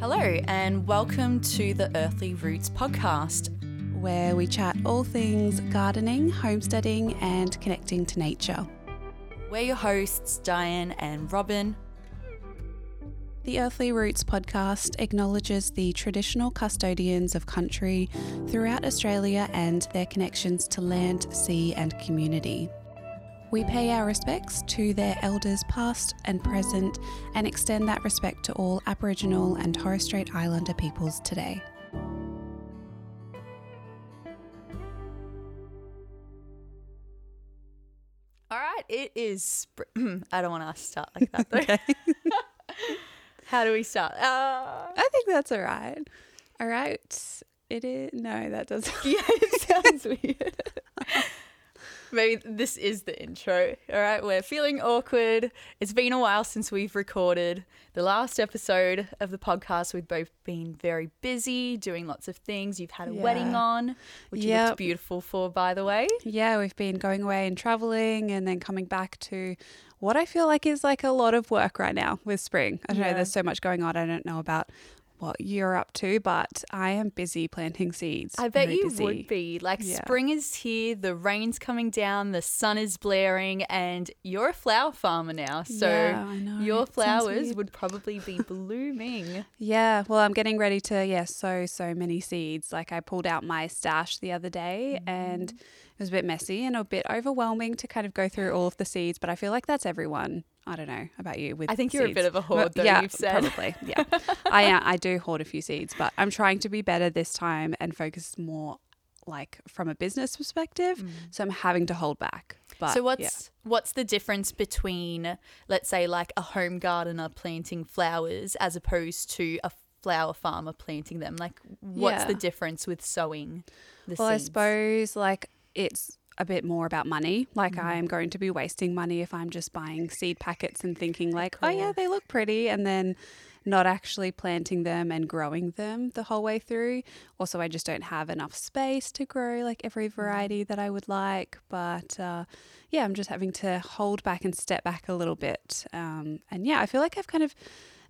Hello, and welcome to the Earthly Roots podcast. where we chat all things gardening, homesteading, and connecting to nature. We're your hosts, Diane and Robyn. The Earthly Roots podcast acknowledges the traditional custodians of country throughout Australia and their connections to land, sea, and community. We pay our respects to their elders past and present and extend that respect to all Aboriginal and Torres Strait Islander peoples today. All right, it is. Spr- I don't want to start like that though. How do we start? Uh, I think that's all right. All right. It is. No, that doesn't. yeah, it sounds weird. Maybe this is the intro. All right, we're feeling awkward. It's been a while since we've recorded the last episode of the podcast. We've both been very busy doing lots of things. You've had a wedding on, which you looked beautiful for, by the way. Yeah, we've been going away and traveling and then coming back to what I feel like is like a lot of work right now with spring. I don't know, there's so much going on. I don't know about what you're up to, but I am busy planting seeds. I bet you busy. would be. Like Yeah. spring is here, the rain's coming down, the sun is blaring, and you're a flower farmer now. So Yeah, your flowers would probably be blooming. Yeah, well, I'm getting ready to yeah sow so many seeds. Like I pulled out my stash the other day, and Mm. it was a bit messy and a bit overwhelming to kind of go through all of the seeds. But I feel like that's everyone. I don't know about you. With I think you're a bit of a hoard, though, yeah, you've said. probably. Yeah, I am. I do hoard a few seeds, but I'm trying to be better this time and focus more like from a business perspective. So I'm having to hold back. But Mm. so what's yeah. what's the difference between let's say like a home gardener planting flowers as opposed to a flower farmer planting them? Like what's the difference with sowing the Well, I suppose like it's a bit more about money. Like Mm-hmm. I'm going to be wasting money if I'm just buying seed packets and thinking like, oh yeah, they look pretty, and then not actually planting them and growing them the whole way through. Also, I just don't have enough space to grow like every variety that I would like. But uh, yeah, I'm just having to hold back and step back a little bit. Um, and yeah, I feel like I've kind of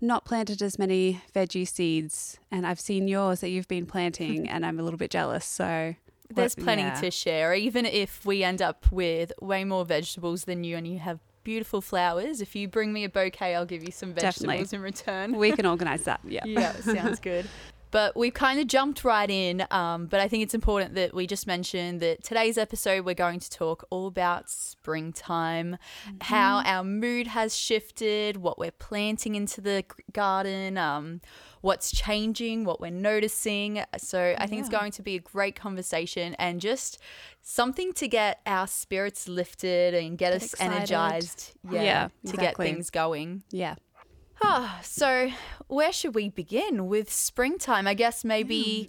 not planted as many veggie seeds, and I've seen yours that you've been planting, and I'm a little bit jealous. So There's plenty yeah. to share. Even if we end up with way more vegetables than you and you have beautiful flowers, if you bring me a bouquet, I'll give you some Definitely. vegetables in return. We can organise that. Yeah. yeah, sounds good. But we've kind of jumped right in. Um, but I think it's important that we just mention that today's episode, we're going to talk all about springtime, how our mood has shifted, what we're planting into the garden, um, what's changing, what we're noticing. So I think it's going to be a great conversation and just something to get our spirits lifted and get, Get us excited. energized. Yeah, Yeah, to get things going. Yeah. Ah, so where should we begin with springtime? I guess maybe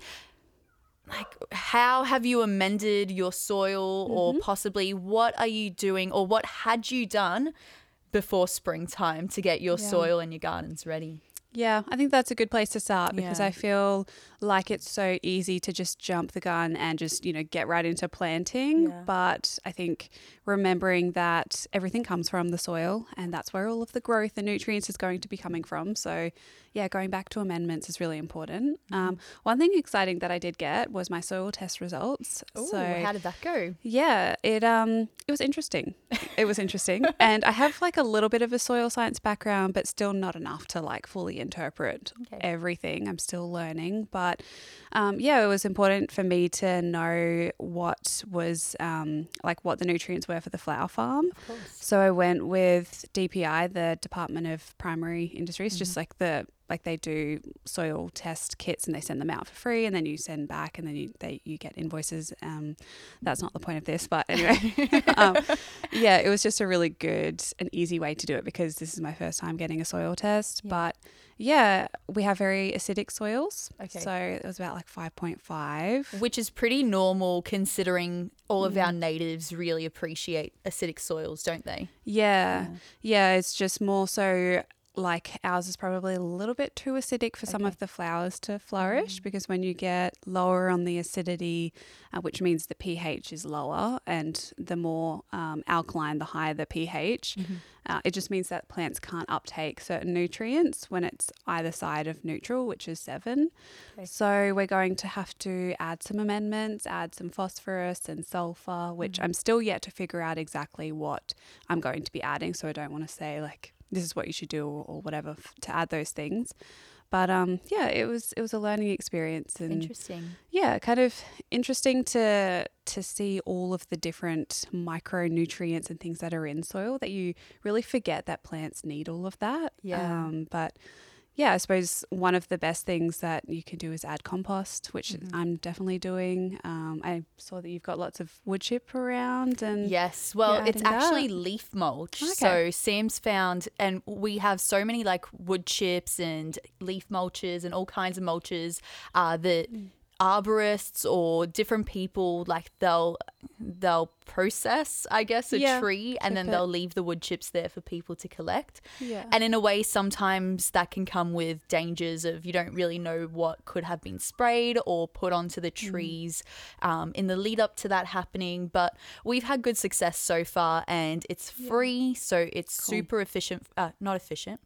like how have you amended your soil or possibly what are you doing or what had you done before springtime to get your Yeah. soil and your gardens ready? Yeah, I think that's a good place to start because Yeah. I feel like it's so easy to just jump the gun and just, you know, get right into planting. Yeah. But I think remembering that everything comes from the soil and that's where all of the growth and nutrients is going to be coming from. So, yeah, going back to amendments is really important. Mm-hmm. Um, one thing exciting that I did get was my soil test results. Ooh, so, how did that go? Yeah, it um it was interesting. It was interesting. and I have like a little bit of a soil science background, but still not enough to like fully interpret Okay. everything. I'm still learning, but um, yeah, it was important for me to know what was um, like what the nutrients were for the flower farm. So I went with DPI, the Department of Primary Industries, just Mm-hmm. like the like they do soil test kits and they send them out for free, and then you send back, and then you they you get invoices. Um, that's not the point of this, but anyway, um, yeah, it was just a really good and easy way to do it because this is my first time getting a soil test. Yeah. But yeah, we have very acidic soils, Okay. so it was about like five point five. Which is pretty normal considering all of Mm. our natives really appreciate acidic soils, don't they? Yeah. yeah, it's just more so like ours is probably a little bit too acidic for some of the flowers to flourish because when you get lower on the acidity, uh, which means the pH is lower, and the more um, alkaline, the higher the pH, Uh, it just means that plants can't uptake certain nutrients when it's either side of neutral, which is seven. Okay. So we're going to have to add some amendments, add some phosphorus and sulfur, which Mm. I'm still yet to figure out exactly what I'm going to be adding. So I don't want to say like this is what you should do or, or whatever f- to add those things. But um, yeah, it was it was a learning experience and Interesting. yeah, kind of interesting to to see all of the different micronutrients and things that are in soil that you really forget that plants need all of that. Yeah. Um, but yeah, I suppose one of the best things that you can do is add compost, which Mhm. I'm definitely doing. Um, I saw that you've got lots of wood chip around, and Yes. Well, it's that. actually leaf mulch. So Sam's found, and we have so many like wood chips and leaf mulches and all kinds of mulches uh, that Mm. Arborists or different people like they'll they'll process, I guess, a Yeah, tree and then they'll leave the wood chips there for people to collect. yeah, And in a way, sometimes that can come with dangers of you don't really know what could have been sprayed or put onto the trees um, in the lead up to that happening. But we've had good success so far, and it's free, so it's Cool. super efficient. Uh, not efficient.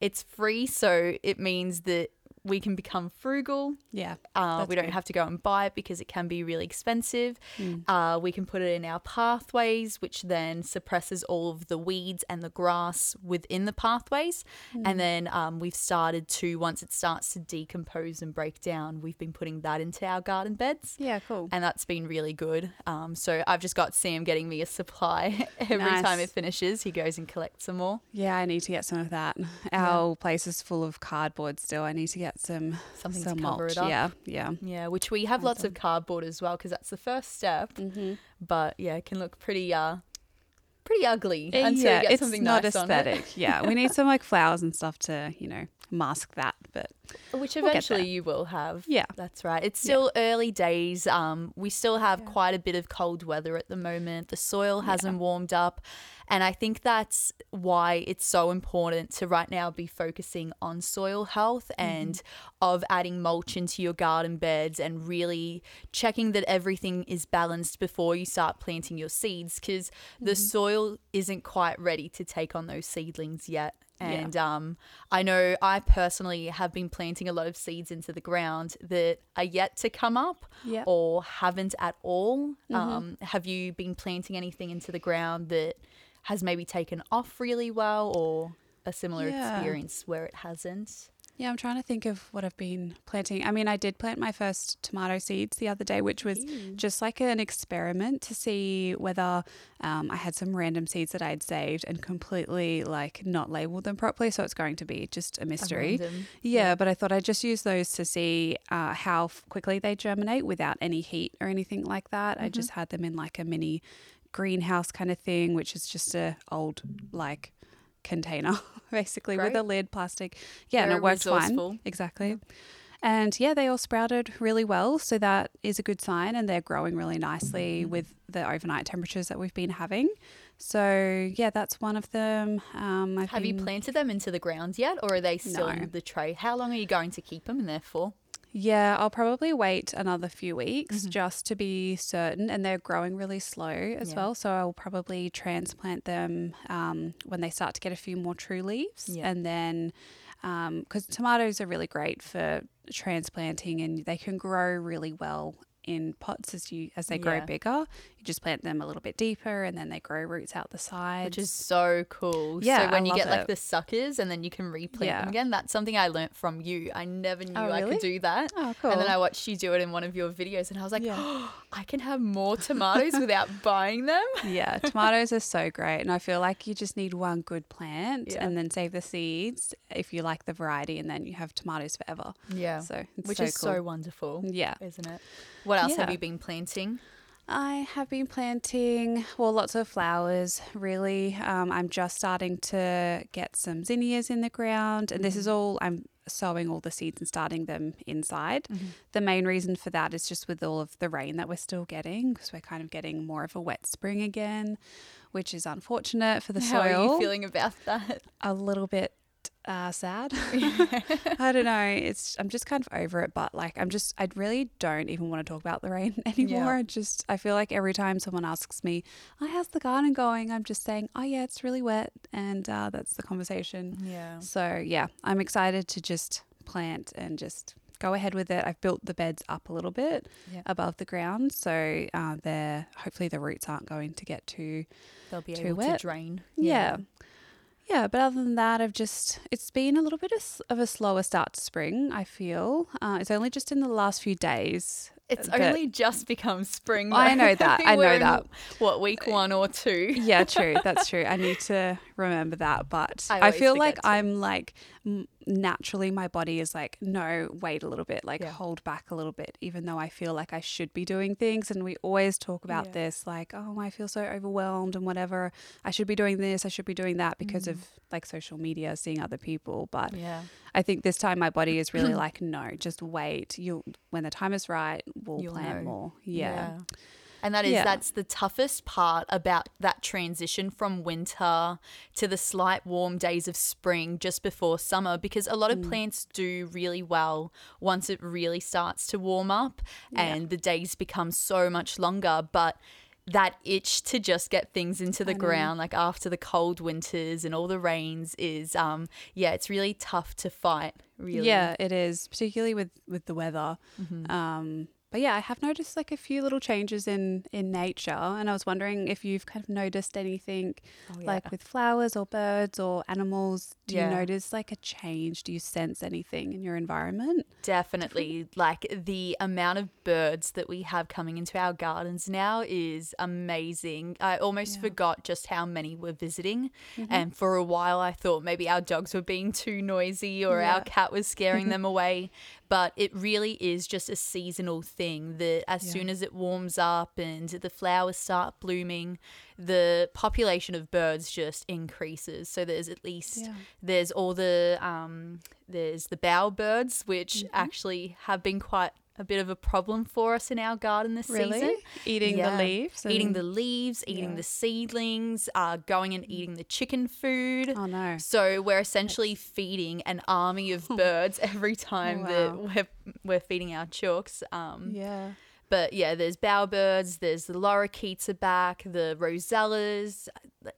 It's free, so it means that we can become frugal. yeah, Uh, we don't good. have to go and buy it because it can be really expensive. Mm. Uh, we can put it in our pathways, which then suppresses all of the weeds and the grass within the pathways. Mm. And then um, we've started to, once it starts to decompose and break down, we've been putting that into our garden beds. yeah, cool. And that's been really good. Um, so I've just got Sam getting me a supply every time Nice. it finishes. He goes and collects some more. Yeah, I need to get some of that. Our place is full of cardboard still. I need to get some Something some to cover mulch. it up. Yeah, yeah. Yeah, which we have lots of cardboard as well because that's the first step. Mm-hmm. But yeah, it can look pretty uh pretty ugly Uh, until yeah, you get it's something not nice on it. aesthetic. yeah, we need some like flowers and stuff to you know mask that. But Which We'll eventually you will have. yeah, That's right. It's Yeah. still early days. Um, we still have Yeah. quite a bit of cold weather at the moment. The soil hasn't warmed up. And I think that's why it's so important to right now be focusing on soil health and of adding mulch into your garden beds and really checking that everything is balanced before you start planting your seeds because the soil isn't quite ready to take on those seedlings yet. Yeah. And um, I know I personally have been planting a lot of seeds into the ground that are yet to come up yeah. or haven't at all. Um, have you been planting anything into the ground that has maybe taken off really well or a similar Yeah. experience where it hasn't? Yeah, I'm trying to think of what I've been planting. I mean, I did plant my first tomato seeds the other day, which was just like an experiment to see whether um, I had some random seeds that I had saved and completely like not labeled them properly. So it's going to be just a A mystery. random- Yeah, but I thought I'd just use those to see uh, how quickly they germinate without any heat or anything like that. I just had them in like a mini greenhouse kind of thing, which is just a old like container basically with a lid plastic. Yeah, and it worked fine. Exactly. And yeah, they all sprouted really well, so that is a good sign, and they're growing really nicely Mm-hmm. with the overnight temperatures that we've been having. So yeah, that's one of them. Um, Have you planted them into the ground yet or are they still No. in the tray? How long are you going to keep them in there for? Yeah, I'll probably wait another few weeks Mm-hmm. just to be certain. And they're growing really slow as Yeah. well. So I'll probably transplant them um, when they start to get a few more true leaves. Yeah. And then, because tomatoes are really great for transplanting and they can grow really well in pots as you as they grow Yeah. bigger. You just plant them a little bit deeper and then they grow roots out the sides. Which is so cool. Yeah, So when I you get like the suckers and then you can replant Yeah. them again, that's something I learnt from you. I never knew Oh, I could do that. Oh, cool. And then I watched you do it in one of your videos and I was like, Yeah. oh, I can have more tomatoes without buying them. yeah, tomatoes are so great. And I feel like you just need one good plant Yeah. and then save the seeds if you like the variety, and then you have tomatoes forever. Yeah. So it's Which so is cool. so wonderful, Yeah. isn't it? What else have you been planting? I have been planting, well, lots of flowers, really. Um, I'm just starting to get some zinnias in the ground, and this is all, I'm sowing all the seeds and starting them inside. The main reason for that is just with all of the rain that we're still getting, because we're kind of getting more of a wet spring again, which is unfortunate for the How soil. How are you feeling about that? a little bit uh, sad. I don't know. It's I'm just kind of over it, but like I'm just I really don't even want to talk about the rain anymore. Yeah. I just I feel like every time someone asks me, "Oh, how's the garden going?" I'm just saying, "Oh yeah, it's really wet," and uh, that's the conversation. Yeah. So yeah, I'm excited to just plant and just go ahead with it. I've built the beds up a little bit Yeah. above the ground, so uh, they're hopefully the roots aren't going to get too They'll be Too able wet. to drain. yeah. Yeah, but other than that, I've just, it's been a little bit of, of a slower start to spring, I feel. Uh, it's only just in the last few days. It's that- only just become spring. I know that, I know in, that. What week one or two? Yeah, true. That's true. I need to remember that. But I I, feel like to. I'm like, naturally, my body is like, no, wait a little bit, like Yeah. hold back a little bit, even though I feel like I should be doing things. And we always talk about Yeah. this, like, oh, I feel so overwhelmed and whatever. I should be doing this, I should be doing that because Mm. of like social media, seeing other people. But Yeah. I think this time my body is really like, no, just wait. You, when the time is right, we'll You'll plant know. more. Yeah. And that is Yeah. that's the toughest part about that transition from winter to the slight warm days of spring just before summer because a lot of Mm. plants do really well once it really starts to warm up Yeah. and the days become so much longer but that itch to just get things into the ground like after the cold winters and all the rains is um yeah it's really tough to fight really Yeah, it is, particularly with with the weather. Mm-hmm. Um, but yeah, I have noticed like a few little changes in in nature, and I was wondering if you've kind of noticed anything, Oh, yeah. like with flowers or birds or animals. Do Yeah. you notice like a change? Do you sense anything in your environment? Definitely. Like the amount of birds that we have coming into our gardens now is amazing. I almost Yeah. forgot just how many were visiting. Mm-hmm. And for a while, I thought maybe our dogs were being too noisy or our cat was scaring them away. But it really is just a seasonal thing that as Yeah. soon as it warms up and the flowers start blooming, the population of birds just increases. So there's at least Yeah. there's all the um, there's the bowerbirds, which Mm-hmm. actually have been quite a bit of a problem for us in our garden this Really, season. eating Yeah. the leaves, Eating the leaves, eating Yeah. the seedlings, uh, going and eating the chicken food. Oh no. So we're essentially feeding an army of birds every time Wow. that we're, we're feeding our chooks. Um, Yeah. but yeah, there's bowerbirds, there's the lorikeets are back, the rosellas.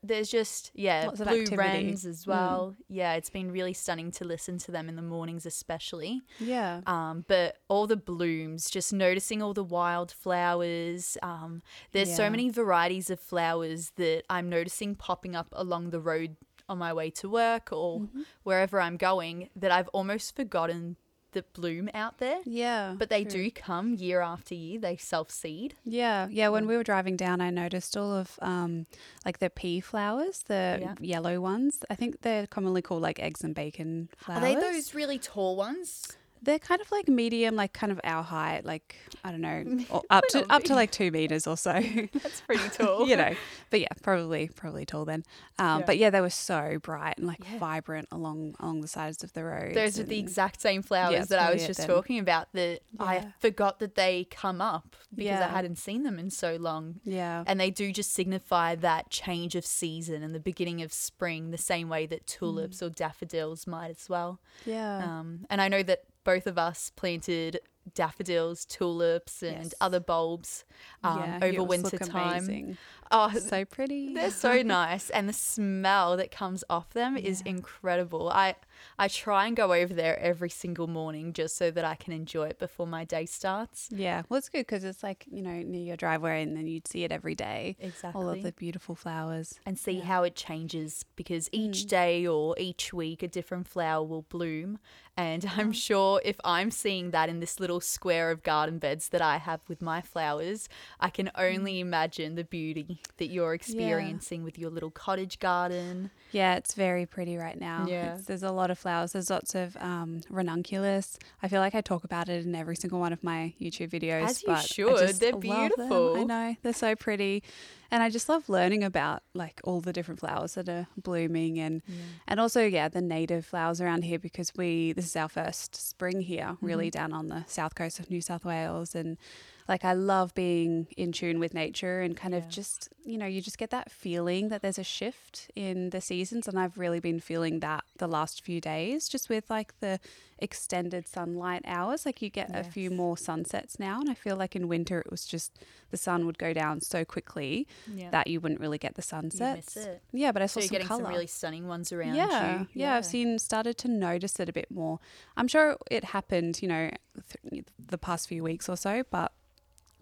There's just yeah, Lots blue wrens as well. Yeah, it's been really stunning to listen to them in the mornings, especially. Yeah. Um, but all the blooms, just noticing all the wildflowers. Um, there's so many varieties of flowers that I'm noticing popping up along the road on my way to work or Mm-hmm. wherever I'm going that I've almost forgotten that bloom out there. Yeah. But they true. do come year after year. They self seed. Yeah, yeah. When we were driving down, I noticed all of um, like the pea flowers, the Yeah. yellow ones. I think they're commonly called like eggs and bacon flowers. Are they those really tall ones? They're kind of like medium, like kind of our height, like I don't know, up to up to like two meters or so. That's pretty tall. you know, but yeah, probably probably tall then. Um, Yeah. But yeah, they were so bright and like Yeah. vibrant along along the sides of the road. Those are the exact same flowers it's that I was just then. talking about that I forgot that they come up because I hadn't seen them in so long. yeah, And they do just signify that change of season and the beginning of spring, the same way that Mm. tulips or daffodils might as well. yeah, Um, and I know that both of us planted daffodils, tulips, and Yes. other bulbs um, yeah. over winter time. amazing. Oh, so pretty. they're so nice, and the smell that comes off them is incredible. I I try and go over there every single morning just so that I can enjoy it before my day starts. Yeah, well, it's good because it's like you know near your driveway, and then you'd see it every day. Exactly. All of the beautiful flowers. and see Yeah. how it changes because each Mm. day or each week a different flower will bloom and i'm sure if i'm seeing that in this little square of garden beds that i have with my flowers i can only Mm. imagine the beauty that you're experiencing with your little cottage garden Yeah, it's very pretty right now. Yeah. It's, there's a lot of flowers. There's lots of um, ranunculus. I feel like I talk about it in every single one of my YouTube videos. As you should. They're beautiful. I know they're so pretty, and I just love learning about like all the different flowers that are blooming and and also yeah the native flowers around here because we this is our first spring here really Mm-hmm. down on the south coast of New South Wales and like I love being in tune with nature and kind of just, you know, you just get that feeling that there's a shift in the seasons. And I've really been feeling that the last few days, just with like the extended sunlight hours. Like you get a few more sunsets now. And I feel like in winter, it was just the sun would go down so quickly Yeah. that you wouldn't really get the sunsets. Yeah, but I saw So you're some getting color. some really stunning ones around yeah, you. yeah, I've seen started to notice it a bit more. I'm sure it happened, you know, th- the past few weeks or so, but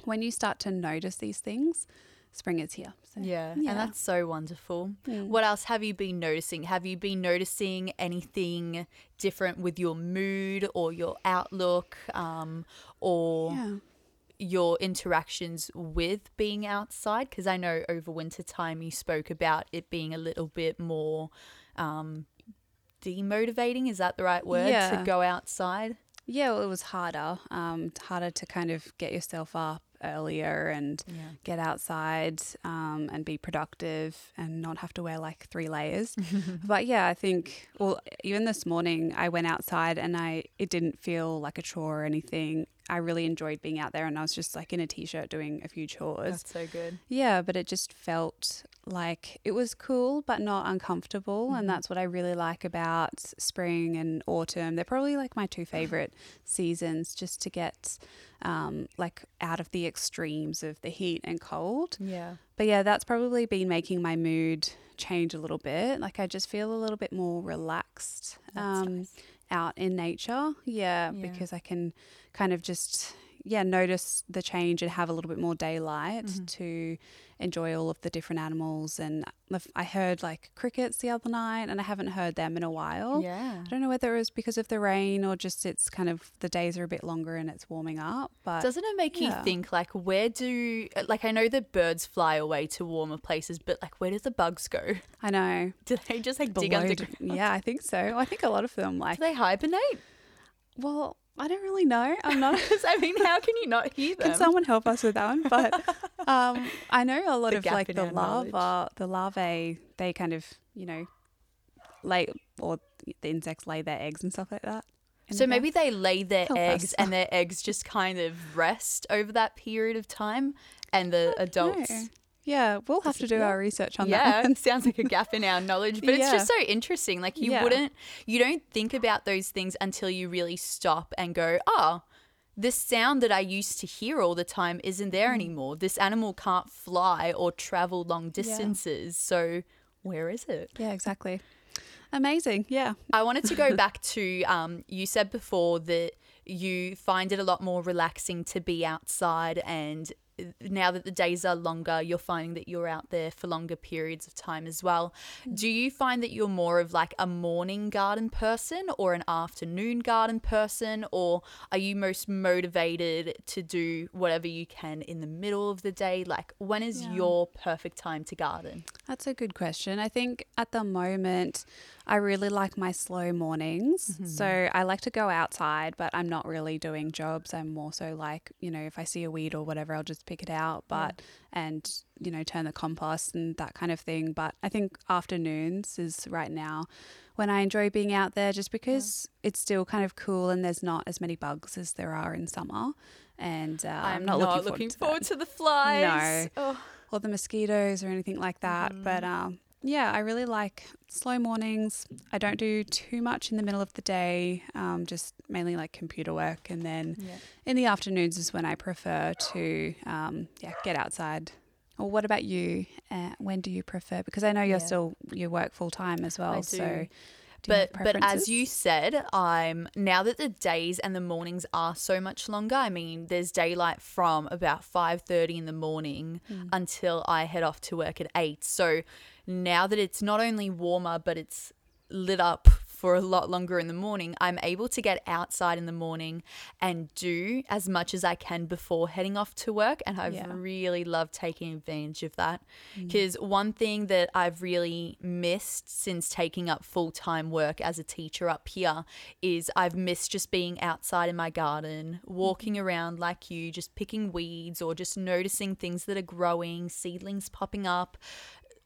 when you start to notice these things, spring is here. So, Yeah, Yeah. and that's so wonderful. Mm. What else have you been noticing? Have you been noticing anything different with your mood or your outlook um, or yeah. your interactions with being outside? Because I know over winter time you spoke about it being a little bit more um, demotivating. Is that the right word Yeah. to go outside? Yeah, well, it was harder. Um, harder to kind of get yourself up earlier and Yeah. get outside um, and be productive and not have to wear like three layers. but yeah, I think well, even this morning I went outside and I it didn't feel like a chore or anything. I really enjoyed being out there and I was just like in a t-shirt doing a few chores. That's so good. Yeah, but it just felt like it was cool but not uncomfortable. Mhm. And that's what I really like about spring and autumn. They're probably like my two favorite seasons just to get um, like out of the extremes of the heat and cold. Yeah. But yeah, that's probably been making my mood change a little bit. Like I just feel a little bit more relaxed um, nice. out in nature. Yeah, Yeah. because I can kind of just yeah notice the change and have a little bit more daylight Mhm. to enjoy all of the different animals. And I've- heard like crickets the other night, and I haven't heard them in a while. Yeah. I don't know whether it was because of the rain or just it's kind of the days are a bit longer and it's warming up. But Doesn't it make you think like where do like I know the birds fly away to warmer places, but like where do the bugs go? I know. Do they just like dig below- underground? Yeah, I think so. I think a lot of them like. Do they hibernate? Well, I don't really know. I'm not. I mean, how can you not hear them? Can someone help us with that one? But um, I know a lot The of like the our knowledge. the larvae, they kind of you know lay or the insects lay their eggs and stuff like that. so maybe they lay their Help eggs us. and their eggs just kind of rest over that period of time, and the adults. No. Yeah, we'll have to do our research on yeah, that one. sounds like a gap in our knowledge, but it's just so interesting. Like you Yeah. wouldn't, you don't think about those things until you really stop and go, oh, this sound that I used to hear all the time isn't Mm. there anymore. This animal can't fly or travel long distances. So where is it? Yeah, exactly. Amazing. Yeah. I wanted to go back to um, you said before that you find it a lot more relaxing to be outside and now that the days are longer you're finding that you're out there for longer periods of time as well do you find that you're more of like a morning garden person or an afternoon garden person or are you most motivated to do whatever you can in the middle of the day like when is Yeah. your perfect time to garden That's a good question. I think at the moment, I really like my slow mornings. Mm-hmm. So I like to go outside, but I'm not really doing jobs. I'm more so like, you know, if I see a weed or whatever, I'll just pick it out, but, and, you know, turn the compost and that kind of thing. But I think afternoons is right now when I enjoy being out there just because it's still kind of cool and there's not as many bugs as there are in summer. And uh, I'm, not, looking, forward, to that to the flies No. Oh. or the mosquitoes or anything like that. But Mm-hmm. um, yeah, I really like slow mornings. I don't do too much in the middle of the day, um, just mainly like computer work. And then Yeah. in the afternoons is when I prefer to um, yeah get outside. Or what about you? Uh, when do you prefer? Because I know you're Yeah. still you work full time as well. So, do. do you have but but as you said, I'm now that the days and the mornings are so much longer. I mean, there's daylight from about five thirty in the morning Hmm. until I head off to work at eight. So now that it's not only warmer, but it's lit up for a lot longer in the morning, I'm able to get outside in the morning and do as much as I can before heading off to work. And I've Yeah. really loved taking advantage of that. Mm. Because one thing that I've really missed since taking up full time work as a teacher up here is I've missed just being outside in my garden, walking Mm-hmm. around like you, just picking weeds or just noticing things that are growing, seedlings popping up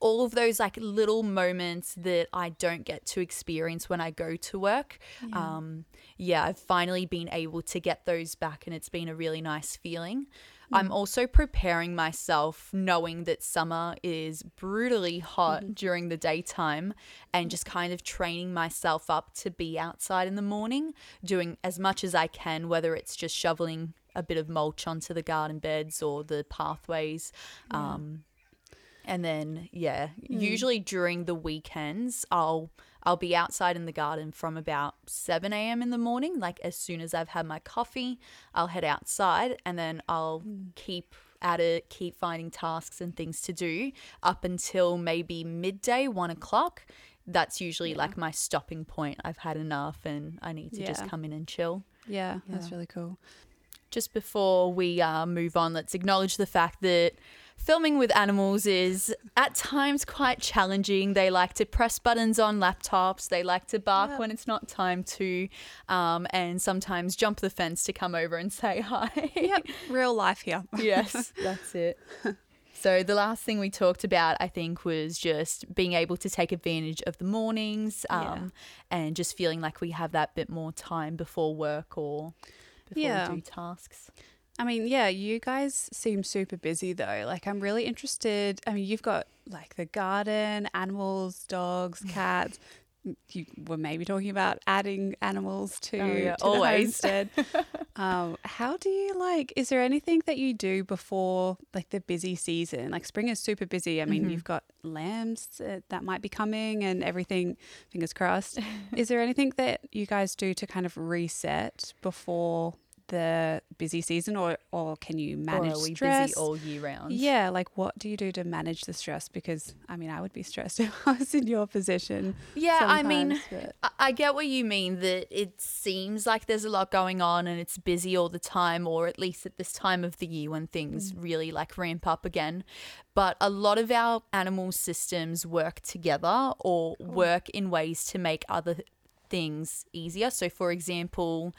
all of those like little moments that I don't get to experience when I go to work. Um, yeah, I've finally been able to get those back, and it's been a really nice feeling. I'm also preparing myself knowing that summer is brutally hot during the daytime and just kind of training myself up to be outside in the morning, doing as much as I can, whether it's just shoveling a bit of mulch onto the garden beds or the pathways. Um, and then yeah, usually during the weekends I'll I'll be outside in the garden from about 7 a.m. in the morning. Like as soon as I've had my coffee, I'll head outside and then I'll keep at it, keep finding tasks and things to do up until maybe midday, one o'clock. That's usually like my stopping point. I've had enough and I need to just come in and chill. Yeah, that's really cool. Just before we uh, move on, let's acknowledge the fact that filming with animals is at times quite challenging. They like to press buttons on laptops, they like to bark Yep. when it's not time to, um, and sometimes jump the fence to come over and say hi. Yep, real life here. yes, that's it. So the last thing we talked about, I think, was just being able to take advantage of the mornings, Yeah. um, and just feeling like we have that bit more time before work or before Yeah. we do tasks. I mean, yeah, you guys seem super busy though. Like, I'm really interested. I mean, you've got like the garden, animals, dogs, cats. You were maybe talking about adding animals to, Oh, yeah, to always. the um, how do you like? Is there anything that you do before like the busy season? Like spring is super busy. I Mm-hmm. mean, you've got lambs uh, that might be coming and everything. Fingers crossed. is there anything that you guys do to kind of reset before the busy season, or or can you manage or are we stress? busy all year round? Yeah, like what do you do to manage the stress? Because I mean, I would be stressed if I was in your position. Yeah, I mean, sometimes, I- I get what you mean that it seems like there's a lot going on and it's busy all the time, or at least at this time of the year when things mm. really like ramp up again. But a lot of our animal systems work together or work in ways to make other things easier. So, for example,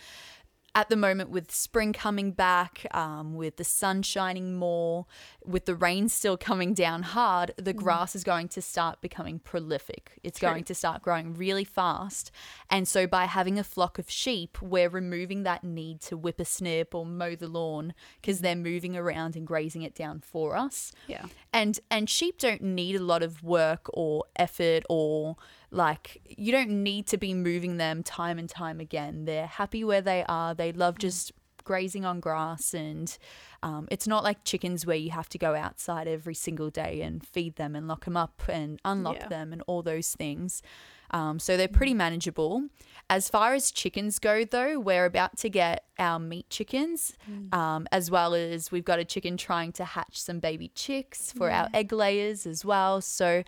at the moment with spring coming back, um, with the sun shining more, with the rain still coming down hard, the grass is going to start becoming prolific. It's True. going to start growing really fast. And so by having a flock of sheep, we're removing that need to whipper snip or mow the lawn because they're moving around and grazing it down for us yeah, and and sheep don't need a lot of work or effort or like you don't need to be moving them time and time again. They're happy where they are. They love just grazing on grass and um, it's not like chickens where you have to go outside every single day and feed them and lock them up and unlock Yeah. them and all those things. Um, so they're pretty manageable. As far as chickens go, though, we're about to get our meat chickens, um, as well as we've got a chicken trying to hatch some baby chicks for our egg layers as well. So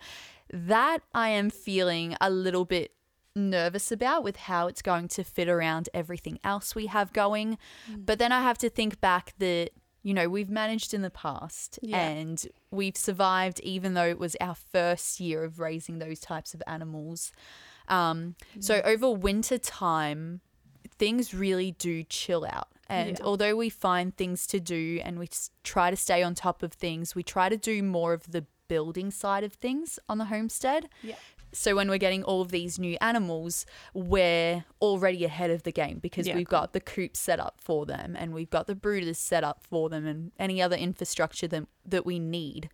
that I am feeling a little bit nervous about with how it's going to fit around everything else we have going. But then I have to think back that, you know, we've managed in the past Yeah. and we've survived even though it was our first year of raising those types of animals. Um, So over winter time, things really do chill out. And Yeah. although we find things to do and we try to stay on top of things, we try to do more of the building side of things on the homestead. Yeah. So when we're getting all of these new animals, we're already ahead of the game because Yeah, we've got the coops set up for them and we've got the brooders set up for them and any other infrastructure that, that we need.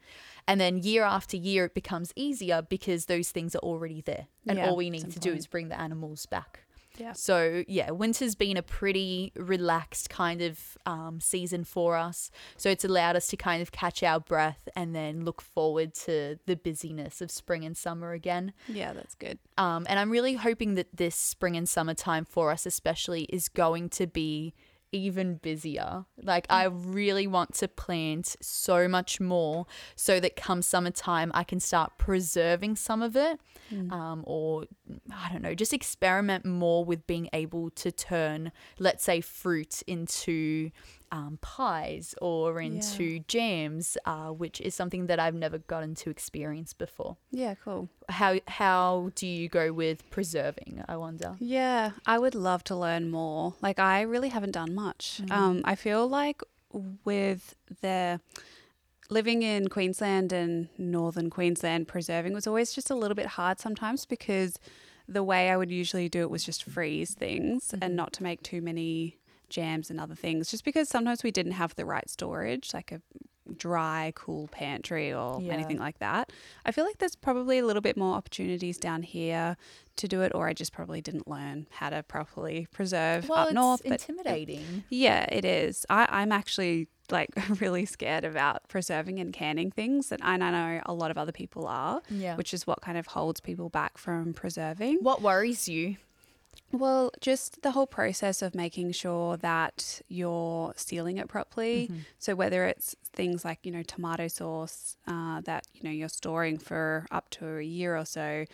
And then year after year, it becomes easier because those things are already there. And Yeah, all we need to do is bring the animals back. Yeah. So yeah, winter's been a pretty relaxed kind of um, season for us. So it's allowed us to kind of catch our breath and then look forward to the busyness of spring and summer again. yeah, that's good. Um, and I'm really hoping that this spring and summer time for us, especially, is going to be even busier. Like, I really want to plant so much more so that come summertime, I can start preserving some of it. Um, or, I don't know, just experiment more with being able to turn, let's say, fruit into um, pies or into jams, uh, which is something that I've never gotten to experience before Yeah, cool. how how do you go with preserving i wonder Yeah, I would love to learn more. Like I really haven't done much. Um, I feel like with the living in Queensland and northern Queensland, preserving was always just a little bit hard sometimes because the way I would usually do it was just freeze things and not to make too many jams and other things, just because sometimes we didn't have the right storage, like a dry, cool pantry or Yeah. anything like that. I feel like there's probably a little bit more opportunities down here to do it, or I just probably didn't learn how to properly preserve Well, up north. but- intimidating. yeah, it is. I, I'm actually like really scared about preserving and canning things, and I know a lot of other people are, Yeah. which is what kind of holds people back from preserving. What worries you? Well, just the whole process of making sure that you're sealing it properly. Mm-hmm. So whether it's things like you know tomato sauce uh, that you know you're storing for up to a year or so.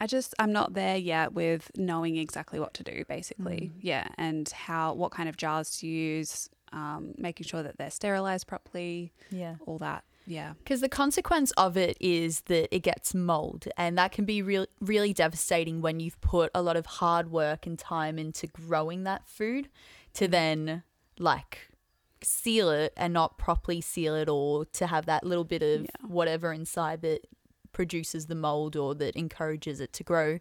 I just I'm not there yet with knowing exactly what to do basically. Yeah, and how what kind of jars to use, um, making sure that they're sterilized properly, Yeah. all that. Yeah. Because the consequence of it is that it gets mold, and that can be real, really devastating when you've put a lot of hard work and time into growing that food to then like seal it and not properly seal it, or to have that little bit of Yeah. whatever inside that produces the mold or that encourages it to grow.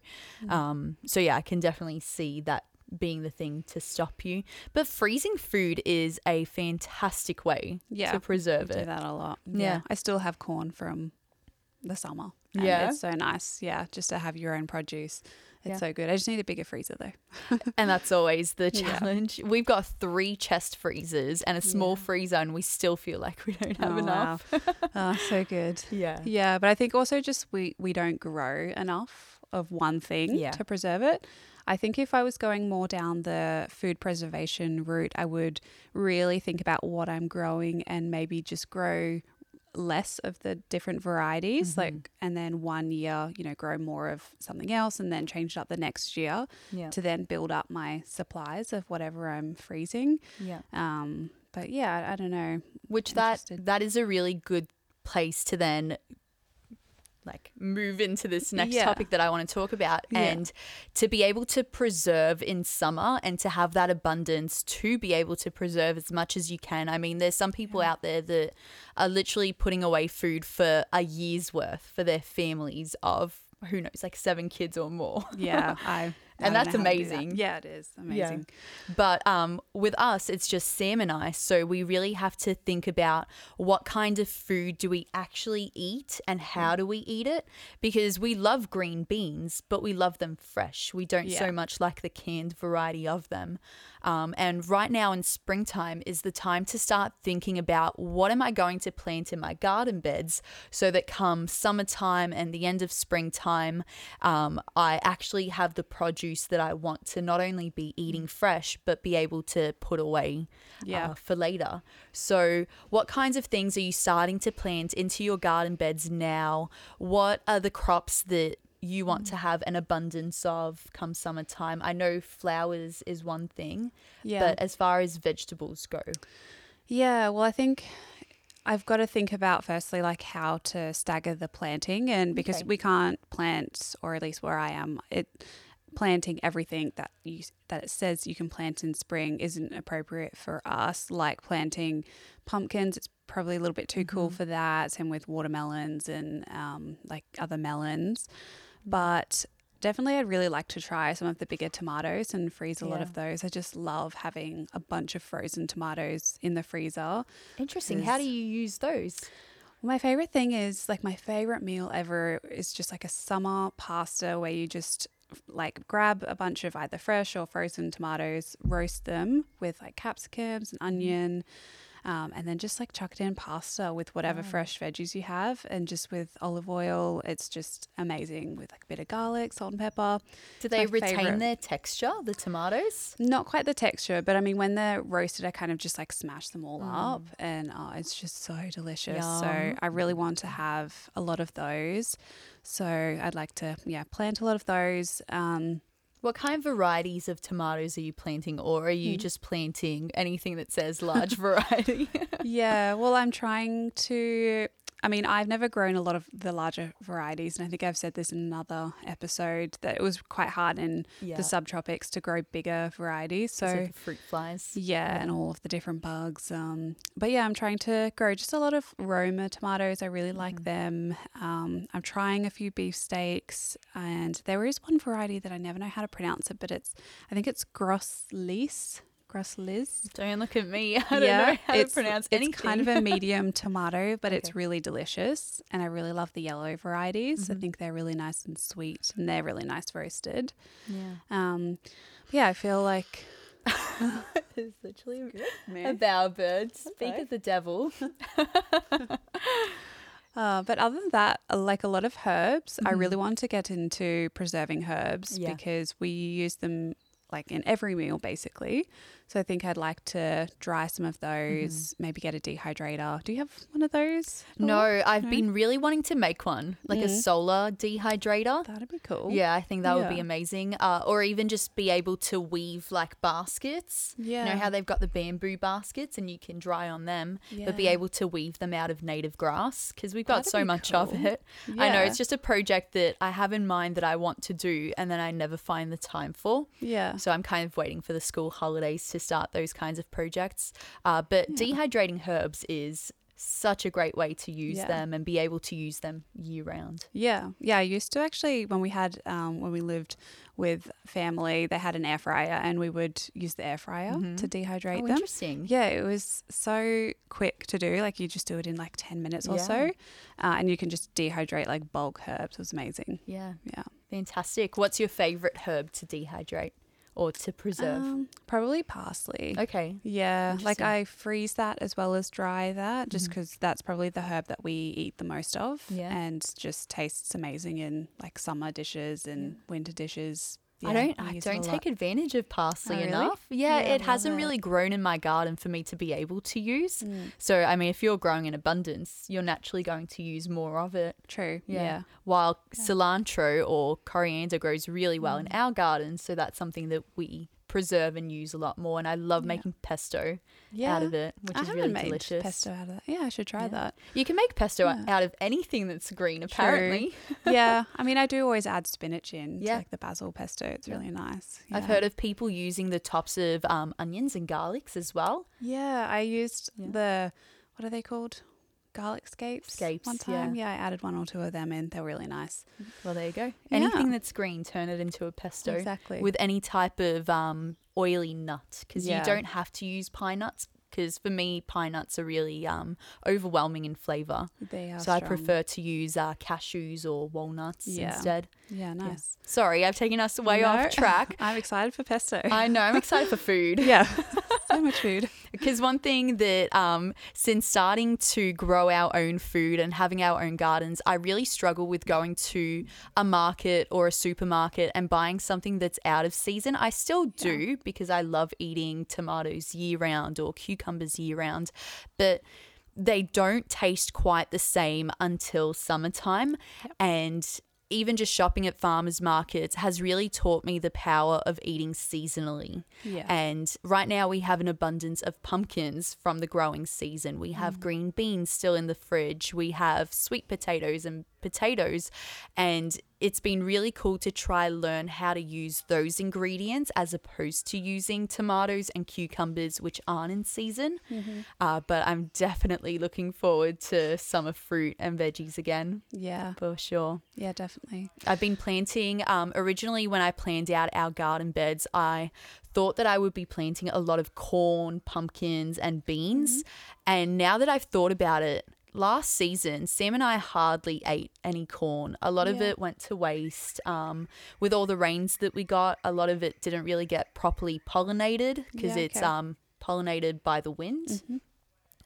Um, so yeah, I can definitely see that being the thing to stop you. But freezing food is a fantastic way Yeah, to preserve do it. that a lot. Yeah. I still have corn from the summer. and Yeah? It's so nice. Yeah. Just to have your own produce. It's Yeah. so good. I just need a bigger freezer though. And that's always the Yeah. challenge. We've got three chest freezers and a small Yeah. freezer, and we still feel like we don't have Oh, enough. wow. oh, ah, so good. Yeah. Yeah, but I think also just we we don't grow enough of one thing Yeah. to preserve it. I think if I was going more down the food preservation route, I would really think about what I'm growing and maybe just grow less of the different varieties Mm-hmm. like and then one year you know grow more of something else and then change it up the next year Yeah. to then build up my supplies of whatever i'm freezing Yeah. um but yeah i, I don't know Which that that is a really good place to then like move into this next Yeah. topic that I want to talk about Yeah. and to be able to preserve in summer and to have that abundance to be able to preserve as much as you can. I mean, there's some people out there that are literally putting away food for a year's worth for their families of who knows, like seven kids or more. yeah I And that's know how to do that. amazing. yeah it is amazing But um, with us, it's just Sam and I. So we really have to think about what kind of food do we actually eat and how do we eat it? Because we love green beans, but we love them fresh. We don't Yeah. so much like the canned variety of them. Um, and right now in springtime is the time to start thinking about what am I going to plant in my garden beds so that come summertime and the end of springtime, um, I actually have the produce that I want to not only be eating fresh, but be able to put away Yeah. uh, for later. So, what kinds of things are you starting to plant into your garden beds now? What are the crops that you want to have an abundance of come summertime? I know flowers is one thing, Yeah. but as far as vegetables go, Yeah, well, I think I've got to think about firstly like how to stagger the planting, and because Okay. we can't plant, or at least where I am, it planting everything that you that it says you can plant in spring isn't appropriate for us. Like planting pumpkins, it's probably a little bit too cool for that. Same with watermelons and um, like other melons, but. Definitely, I'd really like to try some of the bigger tomatoes and freeze a lot of those. I just love having a bunch of frozen tomatoes in the freezer. interesting. How do you use those? My favorite thing is like my favorite meal ever is just like a summer pasta where you just like grab a bunch of either fresh or frozen tomatoes, roast them with like capsicums and mm. onion, um, and then just like chuck it in pasta with whatever fresh veggies you have, and just with olive oil. It's just amazing with like a bit of garlic, salt and pepper. Do they retain favourite. their texture, the tomatoes? Not quite the texture, but I mean, when they're roasted, I kind of just like smash them all up, and oh, it's just so delicious. So I really want to have a lot of those. So I'd like to, yeah, plant a lot of those. Um, What kind of varieties of tomatoes are you planting, or are you just planting anything that says large variety? yeah, well, I'm trying to. I mean, I've never grown a lot of the larger varieties, and I think I've said this in another episode that it was quite hard in Yeah. the subtropics to grow bigger varieties. So fruit flies. Yeah, and all of the different bugs. Um, but yeah, I'm trying to grow just a lot of Roma tomatoes. I really like them. Um, I'm trying a few beefsteaks, and there is one variety that I never know how to pronounce it, but it's I think it's Grosse Lisse. grossolis. Don't look at me. I don't know how it's, to pronounce it's kind of a medium tomato, but Okay. it's really delicious. And I really love the yellow varieties. I think they're really nice and sweet, and they're really nice roasted. yeah. Um, yeah, I feel like it's literally a bowerbird. Speak Okay. of the devil. Uh, but other than that, uh, like a lot of herbs, I really want to get into preserving herbs Yeah. because we use them like in every meal basically. So I think I'd like to dry some of those, maybe get a dehydrator. Do you have one of those? all? No, I've No? been really wanting to make one, like a Mm. solar dehydrator. That'd be cool. Yeah, I think that would be amazing. Uh, or even just be able to weave like baskets. Yeah. You know how they've got the bamboo baskets and you can dry on them, but be able to weave them out of native grass because we've got That'd so much of cool. it. I know it's just a project that I have in mind that I want to do and then I never find the time for. Yeah. So I'm kind of waiting for the school holidays to start those kinds of projects. Uh, but dehydrating herbs is such a great way to use Yeah. them and be able to use them year round. Yeah, yeah. I used to actually when we had um, when we lived with family, they had an air fryer, and we would use the air fryer to dehydrate Oh, them. interesting. Yeah, it was so quick to do. Like you just do it in like ten minutes or Yeah. so, uh, and you can just dehydrate like bulk herbs. It was amazing. Yeah, Yeah, fantastic. What's your favorite herb to dehydrate or to preserve? um, probably parsley. okay. Yeah, like I freeze that as well as dry that, just because that's probably the herb that we eat the most of, Yeah. and just tastes amazing in like summer dishes and winter dishes. I don't I use it a don't take advantage of parsley Oh, really? enough. Yeah, Yeah, it hasn't it. really grown in my garden for me to be able to use. Mm. So I mean if you're growing in abundance, you're naturally going to use more of it. True. Yeah. Yeah. While cilantro or coriander grows really well Mm. in our garden, so that's something that we preserve and use a lot more. And I love Yeah. making pesto Yeah. out of it, which I is really made delicious. pesto out of that. Yeah, I should try Yeah. that. You can make pesto out of anything that's green, apparently. yeah, I mean, I do always add spinach in, to, Yeah. like the basil pesto. It's really nice. I've heard of people using the tops of um, onions and garlics as well. Yeah, I used the what are they called? Garlic scapes. Scapes, One time, yeah. I added one or two of them in. They're really nice. Well, there you go. Yeah. Anything that's green, turn it into a pesto Exactly. with any type of um, oily nut because Yeah. you don't have to use pine nuts. Because for me, pine nuts are really um, overwhelming in flavor. they are. So I prefer to use uh, cashews or walnuts Yeah. instead. Yeah, Yeah. nice. Sorry, I've taken us way No, off track. I'm excited for pesto. I know, I'm excited for food. yeah, so much food. Because one thing that, um, since starting to grow our own food and having our own gardens, I really struggle with going to a market or a supermarket and buying something that's out of season. I still do because I love eating tomatoes year round or cucumbers year round, but they don't taste quite the same until summertime. And even just shopping at farmers markets has really taught me the power of eating seasonally. Yeah. And right now we have an abundance of pumpkins from the growing season. We Mm. have green beans still in the fridge. We have sweet potatoes and potatoes. And it's been really cool to try and learn how to use those ingredients as opposed to using tomatoes and cucumbers, which aren't in season. Mm-hmm. Uh, but I'm definitely looking forward to summer fruit and veggies again yeah, for sure. yeah, definitely. I've been planting. Um, originally, when I planned out our garden beds, I thought that I would be planting a lot of corn, pumpkins, and beans. And now that I've thought about it, last season, Sam and I hardly ate any corn. A lot of it went to waste. Um, with all the rains that we got, a lot of it didn't really get properly pollinated because Yeah, it's um, pollinated by the wind. Mhm.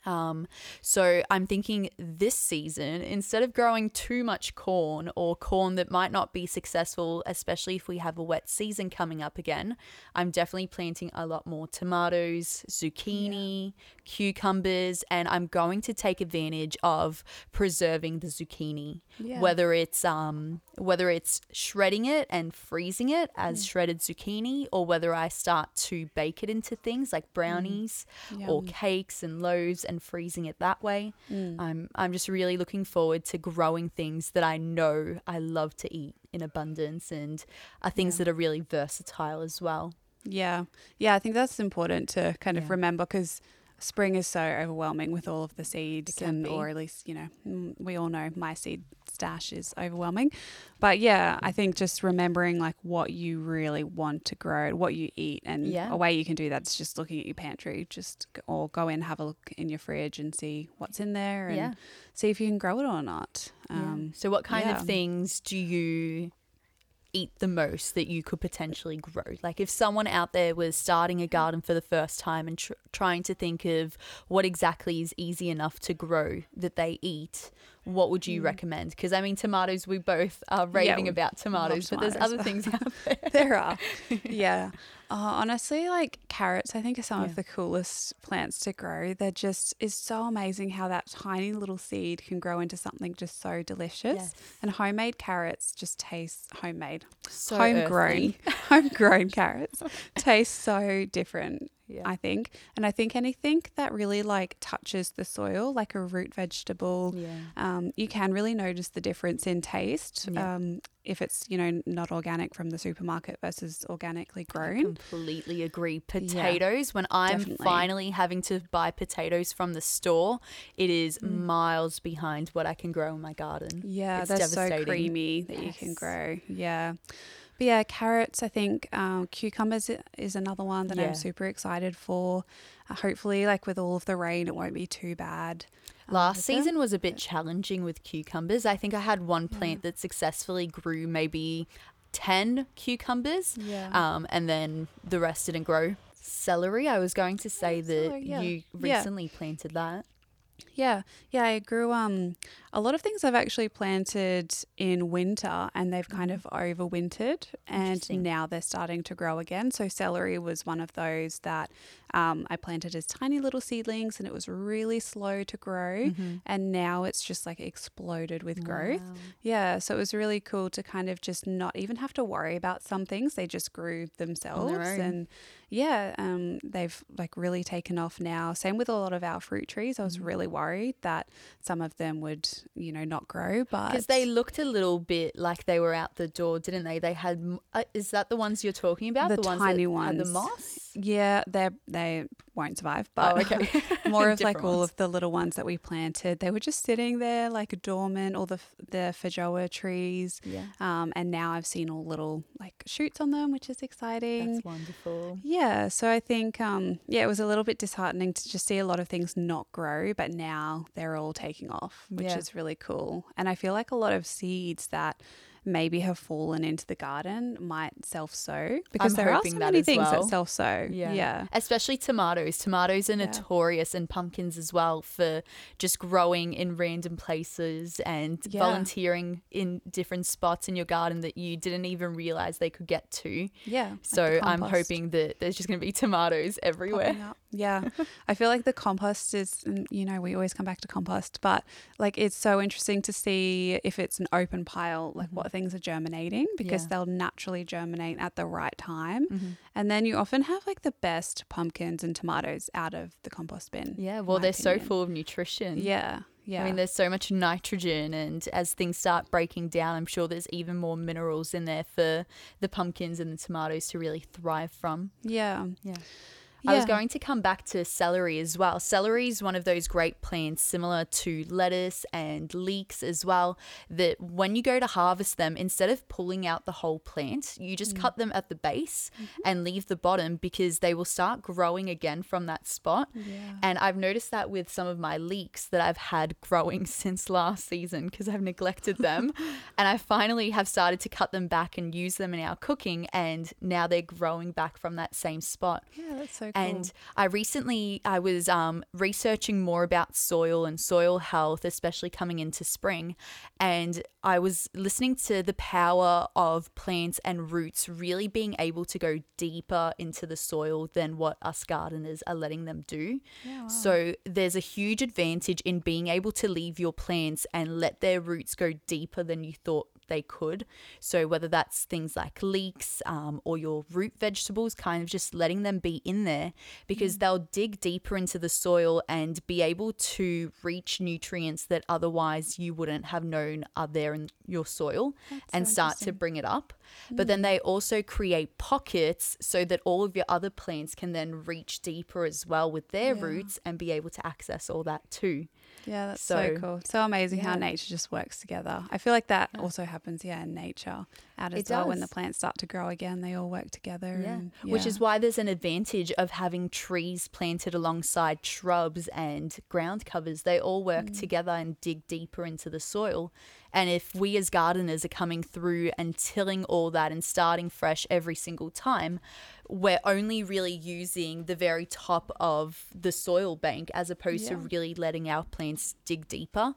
Um, so I'm thinking this season, instead of growing too much corn or corn that might not be successful, especially if we have a wet season coming up again, I'm definitely planting a lot more tomatoes, zucchini, cucumbers, and I'm going to take advantage of preserving the zucchini. Yeah. Whether it's um whether it's shredding it and freezing it as Mm. shredded zucchini, or whether I start to bake it into things like brownies or cakes and loaves and freezing it that way. Mm. I'm I'm just really looking forward to growing things that I know I love to eat in abundance and are things Yeah. that are really versatile as well. Yeah. Yeah, I think that's important to kind of Yeah. remember because spring is so overwhelming with all of the seeds, and be. or at least you know we all know my seed stash is overwhelming. But yeah, I think just remembering like what you really want to grow, what you eat, and Yeah. a way you can do that is just looking at your pantry, just or go in have a look in your fridge and see what's in there and Yeah. see if you can grow it or not. Yeah. Um, so, what kind yeah. of things do you eat the most that you could potentially grow? Like, if someone out there was starting a garden for the first time and tr- trying to think of what exactly is easy enough to grow that they eat, what would you mm. recommend? Because I mean, tomatoes, we both are raving we about tomatoes, but there's other things out there. there are. yeah. Uh, honestly, like carrots, I think are some Yeah. of the coolest plants to grow. They're just is so amazing how that tiny little seed can grow into something just so delicious. Yes. And homemade carrots just taste homemade, So homegrown, homegrown carrots taste so different. Yeah. I think, and I think anything that really like touches the soil, like a root vegetable, Yeah. um, you can really notice the difference in taste Yeah. um, if it's you know not organic from the supermarket versus organically I grown. completely agree. Potatoes, when I'm definitely. finally having to buy potatoes from the store, it is Mm. miles behind what I can grow in my garden. Yeah, It's they're so creamy that you can grow. Yeah. But yeah, carrots, I think um, cucumbers is another one that Yeah. I'm super excited for. Uh, hopefully, like with all of the rain, it won't be too bad. um, Last them. season was a bit challenging with cucumbers. I think I had one plant that successfully grew maybe 10 cucumbers, Yeah. um, and then the rest didn't grow. Celery, I was going to say that celery, yeah. you Yeah. recently planted that. Yeah, yeah, I grew um a lot of things I've actually planted in winter and they've kind of overwintered and Mm-hmm. Now they're starting to grow again. So celery was one of those that um, I planted as tiny little seedlings and it was really slow to grow and now it's just like exploded with growth. Wow. Yeah, so it was really cool to kind of just not even have to worry about some things. They just grew themselves and yeah, um, they've like really taken off now. Same with a lot of our fruit trees. I was Mm-hmm. really worried that some of them would, you know, not grow, but Because they looked a little bit like they were out the door, didn't they? They had. Uh, is that the ones you're talking about? The ones tiny that Had the moss. Yeah, they they won't survive. But oh, okay. more of like Different all of the little ones that we planted, they were just sitting there like dormant. All the the feijoa trees, Yeah, um, and now I've seen all little like shoots on them, which is exciting. that's wonderful. Yeah, so I think um, yeah, it was a little bit disheartening to just see a lot of things not grow, but now they're all taking off, which Yeah. is really cool. And I feel like a lot of seeds that maybe have fallen into the garden might self sow because I'm there are so that many things well. that self sow. Yeah. yeah, Especially tomatoes. Tomatoes are notorious and pumpkins as well for just growing in random places and Yeah. volunteering in different spots in your garden that you didn't even realize they could get to. yeah. like So I'm hoping that there's just going to be tomatoes everywhere. Yeah, I feel like the compost is, you know, we always come back to compost, but like it's so interesting to see if it's an open pile, like what things are germinating because Yeah. they'll naturally germinate at the right time. Mm-hmm. And then you often have like the best pumpkins and tomatoes out of the compost bin. Yeah, well, they're so full of nutrition. Yeah, yeah. I mean, there's so much nitrogen, and as things start breaking down, I'm sure there's even more minerals in there for the pumpkins and the tomatoes to really thrive from. yeah. Yeah. I was going to come back to celery as well. Celery is one of those great plants, similar to lettuce and leeks as well, that when you go to harvest them, instead of pulling out the whole plant, you just mm. cut them at the base mm-hmm. and leave the bottom because they will start growing again from that spot. Yeah. And I've noticed that with some of my leeks that I've had growing since last season because I've neglected them. and I finally have started to cut them back and use them in our cooking. And now they're growing back from that same spot. Yeah, that's so cool. And I recently I was um, researching more about soil and soil health, especially coming into spring, and I was listening to the power of plants and roots really being able to go deeper into the soil than what us gardeners are letting them do. Yeah, wow. So there's a huge advantage in being able to leave your plants and let their roots go deeper than you thought they could. So whether that's things like leeks um, or your root vegetables, kind of just letting them be in there because they'll dig deeper into the soil and be able to reach nutrients that otherwise you wouldn't have known are there in your soil and so start to bring it up. But then they also create pockets so that all of your other plants can then reach deeper as well with their Yeah. roots and be able to access all that too. Yeah, that's so, So- cool. So amazing how nature just works together. I feel like that also happens, yeah, in nature out as It well. When the plants start to grow again, they all work together. and- Which is why there's an advantage of having trees planted alongside shrubs and ground covers. They all work Mm. together and dig deeper into the soil. And if we as gardeners are coming through and tilling all that and starting fresh every single time, we're only really using the very top of the soil bank as opposed to really letting our plants dig deeper.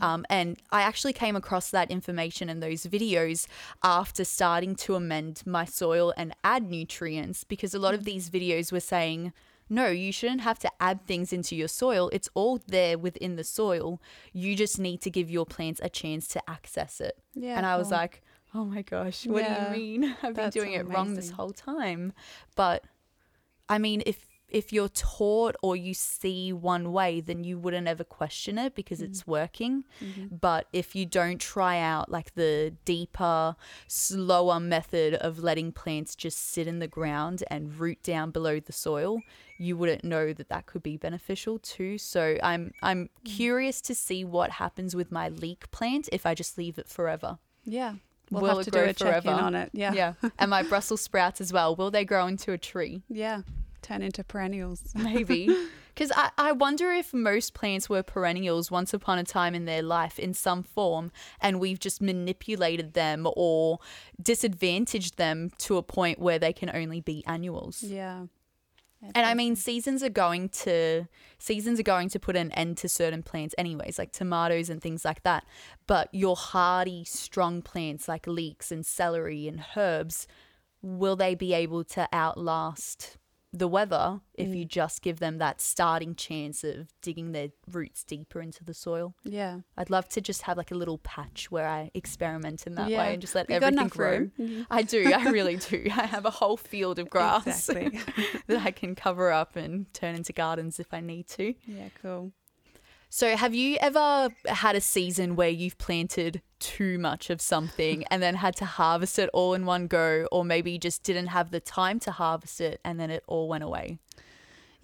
Um, and I actually came across that information in those videos after starting to amend my soil and add nutrients because a lot of these videos were saying, no, you shouldn't have to add things into your soil. It's all there within the soil. You just need to give your plants a chance to access it. Yeah, and I was cool. like, oh my gosh, what Yeah, do you mean? I've been doing it wrong this whole time. But I mean, if if you're taught or you see one way, then you wouldn't ever question it because Mm. it's working. Mm-hmm. But if you don't try out like the deeper, slower method of letting plants just sit in the ground and root down below the soil, you wouldn't know that that could be beneficial too. So I'm I'm Mm. curious to see what happens with my leek plant if I just leave it forever. yeah. We'll Will have it to do a check in forever? on it. Yeah. Yeah. and my Brussels sprouts as well. Will they grow into a tree? Yeah. Turn into perennials. Maybe. Because I, I wonder if most plants were perennials once upon a time in their life in some form, and we've just manipulated them or disadvantaged them to a point where they can only be annuals. yeah. And I mean, seasons are going to seasons are going to put an end to certain plants, anyways, like tomatoes and things like that. But your hardy, strong plants like leeks and celery and herbs, will they be able to outlast the weather if you just give them that starting chance of digging their roots deeper into the soil? Yeah. I'd love to just have like a little patch where I experiment in that Yeah. way and just let We've everything grow. Mhm. I do. I really do. I have a whole field of grass Exactly. that I can cover up and turn into gardens if I need to. yeah, cool. So, have you ever had a season where you've planted too much of something and then had to harvest it all in one go, or maybe just didn't have the time to harvest it and then it all went away?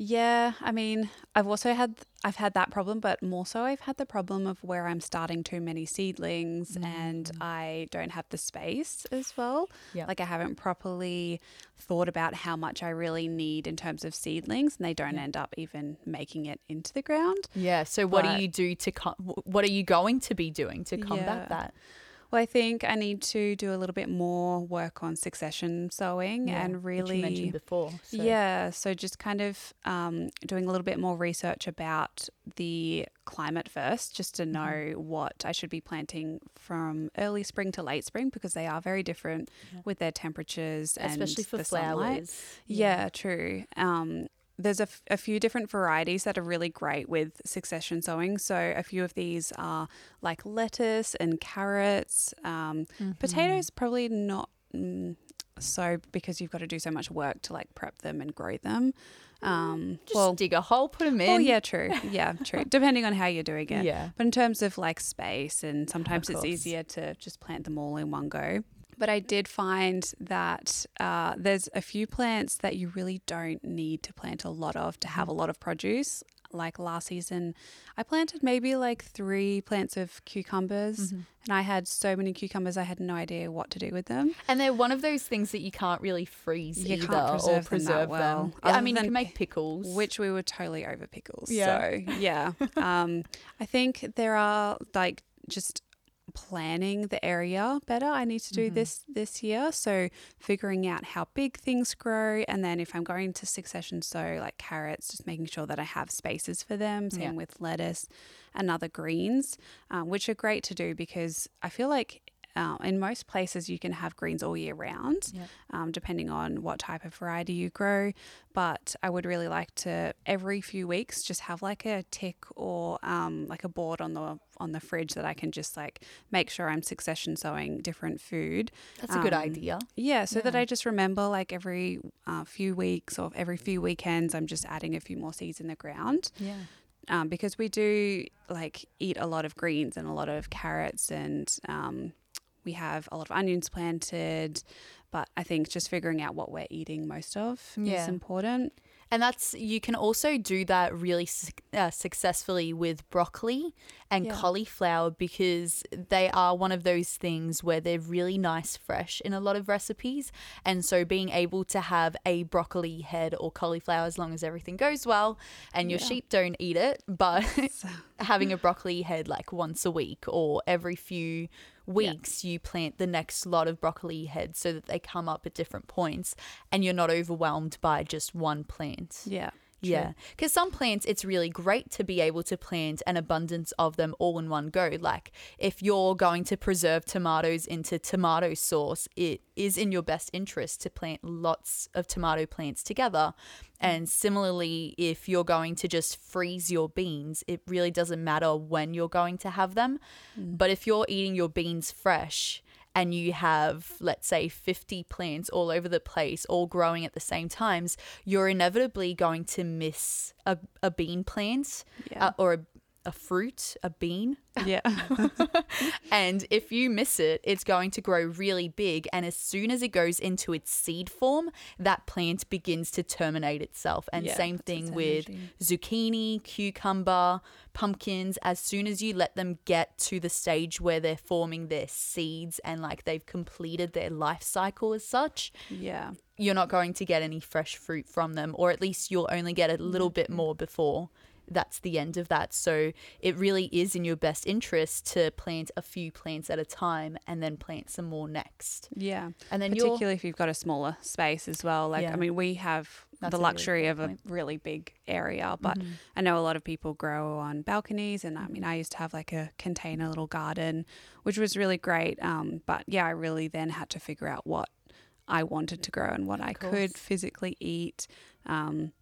Yeah, I mean, I've also had I've had that problem, but more so I've had the problem of where I'm starting too many seedlings and mm. I don't have the space as well. Yeah. Like I haven't properly thought about how much I really need in terms of seedlings and they don't end up even making it into the ground. Yeah. So, what But- do you do to co- what are you going to be doing to combat Yeah. that? Well, I think I need to do a little bit more work on succession sowing Yeah, and really you mentioned before. So. Yeah, so just kind of um, doing a little bit more research about the climate first, just Mm-hmm. to know what I should be planting from early spring to late spring because they are very different with their temperatures especially and for the sunlight. flowers. Yeah, true. Um, there's a, f- a few different varieties that are really great with succession sowing. So a few of these are like lettuce and carrots. Um, Mm-hmm. Potatoes probably not mm, so because you've got to do so much work to like prep them and grow them. Um, Just well, dig a hole, put them in. oh yeah, true. Yeah, true. Depending on how you're doing it. Yeah. But in terms of like space, and sometimes it's easier to just plant them all in one go. But I did find that uh, there's a few plants that you really don't need to plant a lot of to have a lot of produce. Like last season, I planted maybe like three plants of cucumbers, and I had so many cucumbers, I had no idea what to do with them. And they're one of those things that you can't really freeze You either can't preserve or them that preserve well, them. I mean, you can make pickles. which we were totally over pickles. Yeah. So yeah, um, I think there are like just planning the area better. I need to do Mm-hmm. this this year. So figuring out how big things grow, and then if I'm going to succession sow like carrots, just making sure that I have spaces for them. Same Yeah. with lettuce and other greens, um, which are great to do because I feel like uh, in most places you can have greens all year round, Yeah. um, depending on what type of variety you grow. But I would really like to every few weeks just have like a tick or um, like a board on the on the fridge that I can just like make sure I'm succession sowing different food. That's a good Um, idea. Yeah, so that I just remember like every uh, few weeks or every few weekends, I'm just adding a few more seeds in the ground Yeah. um, because we do like eat a lot of greens and a lot of carrots and um, we have a lot of onions planted. But I think just figuring out what we're eating most of Yeah. is important. And that's you can also do that really suc- uh, successfully with broccoli and Yeah. cauliflower because they are one of those things where they're really nice fresh in a lot of recipes. And so being able to have a broccoli head or cauliflower as long as everything goes well and your Yeah. sheep don't eat it, but having a broccoli head like once a week or every few weeks you plant the next lot of broccoli heads so that they come up at different points and you're not overwhelmed by just one plant. Yeah. Yeah. Because some plants, it's really great to be able to plant an abundance of them all in one go. Like if you're going to preserve tomatoes into tomato sauce, it is in your best interest to plant lots of tomato plants together. And similarly, if you're going to just freeze your beans, it really doesn't matter when you're going to have them. Mm. But if you're eating your beans fresh, and you have, let's say, 50 plants all over the place, all growing at the same times, you're inevitably going to miss a, a bean plant Yeah. uh, or a, a fruit, a bean. Yeah. And if you miss it, it's going to grow really big. And as soon as it goes into its seed form, that plant begins to terminate itself. And Yeah, same thing with zucchini, cucumber, pumpkins. As soon as you let them get to the stage where they're forming their seeds and like they've completed their life cycle as such, yeah. you're not going to get any fresh fruit from them, or at least you'll only get a little bit more before that's the end of that. So it really is in your best interest to plant a few plants at a time and then plant some more next. Yeah. And then Particularly if you've got a smaller space as well. Like, Yeah. I mean, we have That's the a really luxury of a really big area, but Mm-hmm. I know a lot of people grow on balconies. And I mean, I used to have like a container little garden, which was really great. Um, but yeah, I really then had to figure out what I wanted to grow and what I course. could physically eat. Um,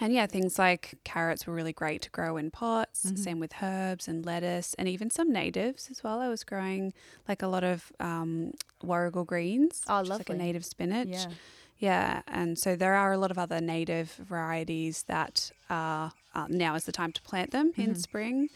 and yeah, things like carrots were really great to grow in pots. Mm-hmm. Same with herbs and lettuce, and even some natives as well. I was growing like a lot of um, warrigal greens, Oh, like a native spinach. yeah. Yeah, and so there are a lot of other native varieties that are uh, now is the time to plant them in Mm-hmm. spring.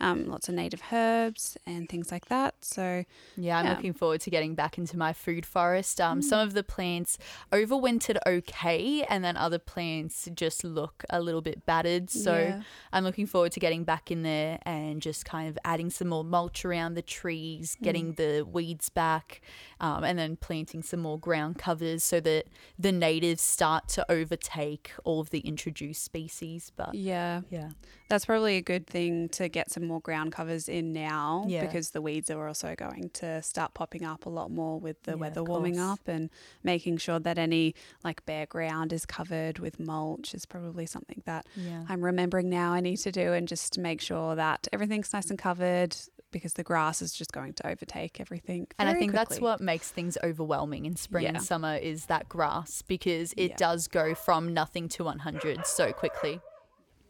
Um, lots of native herbs and things like that. So Yeah, I'm looking forward to getting back into my food forest. Um, Some of the plants overwintered okay, and then other plants just look a little bit battered. So Yeah. I'm looking forward to getting back in there and just kind of adding some more mulch around the trees, getting the weeds back, um, and then planting some more ground covers so that the natives start to overtake all of the introduced species. But yeah, yeah, that's probably a good thing to get some more ground covers in now Yeah. because the weeds are also going to start popping up a lot more with the Yeah, weather warming up and making sure that any like bare ground is covered with mulch is probably something that yeah. I'm remembering now I need to do and just make sure that everything's nice and covered because the grass is just going to overtake everything. And I think that's what makes things overwhelming in spring and summer is that grass because it does go from nothing to 100 so quickly.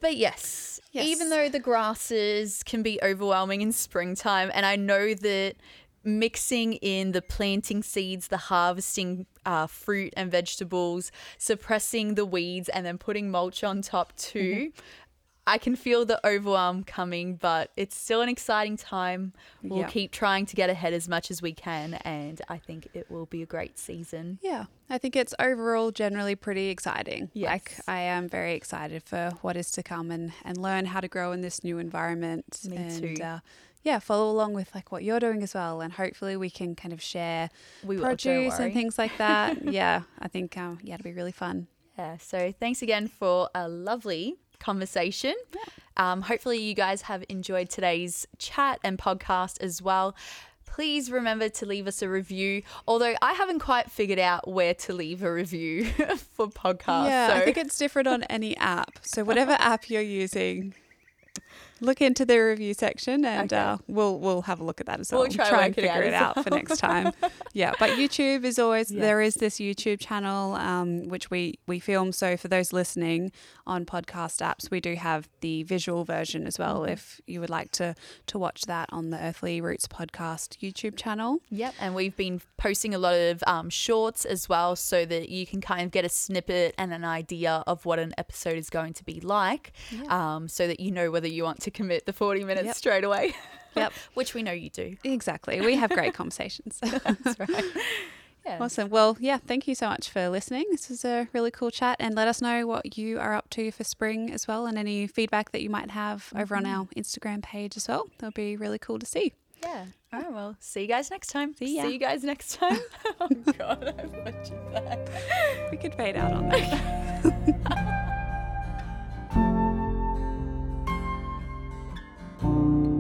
But yes, Yes. even though the grasses can be overwhelming in springtime, and I know that mixing in the planting seeds, the harvesting uh, fruit and vegetables, suppressing the weeds, and then putting mulch on top too. I can feel the overwhelm coming, but it's still an exciting time. We'll Yeah. keep trying to get ahead as much as we can, and I think it will be a great season. Yeah, I think it's overall generally pretty exciting. Like I am very excited for what is to come and, and learn how to grow in this new environment. Me and too. Uh, yeah, follow along with like what you're doing as well, and hopefully we can kind of share We produce and things like that. yeah, I think um, yeah, it'll be really fun. Yeah, so thanks again for a lovely conversation. Um, hopefully, you guys have enjoyed today's chat and podcast as well. Please remember to leave us a review. Although I haven't quite figured out where to leave a review for podcasts. yeah, so I think it's different on any app. So whatever app you're using, look into the review section and Okay. uh, we'll we'll have a look at that as well. We'll try to and work it out figure it out, for next time. yeah, but YouTube is always Yeah. there is this YouTube channel um, which we we film. So for those listening on podcast apps, we do have the visual version as well. Mm-hmm. If you would like to to watch that on the Earthly Roots podcast YouTube channel. Yep, and we've been posting a lot of um, shorts as well, so that you can kind of get a snippet and an idea of what an episode is going to be like, um, so that you know whether you want to commit the forty minutes Yep. straight away. Yep. which we know you do. Exactly. We have great conversations. That's right. Yeah. Awesome. Well, yeah, thank you so much for listening. This was a really cool chat. And let us know what you are up to for spring as well and any feedback that you might have over on mm-hmm. our Instagram page as well. That would be really cool to see. Yeah. All right. Well, see you guys next time. See ya. See you guys next time. oh God, I butchered that. We could fade out on that. Thank you.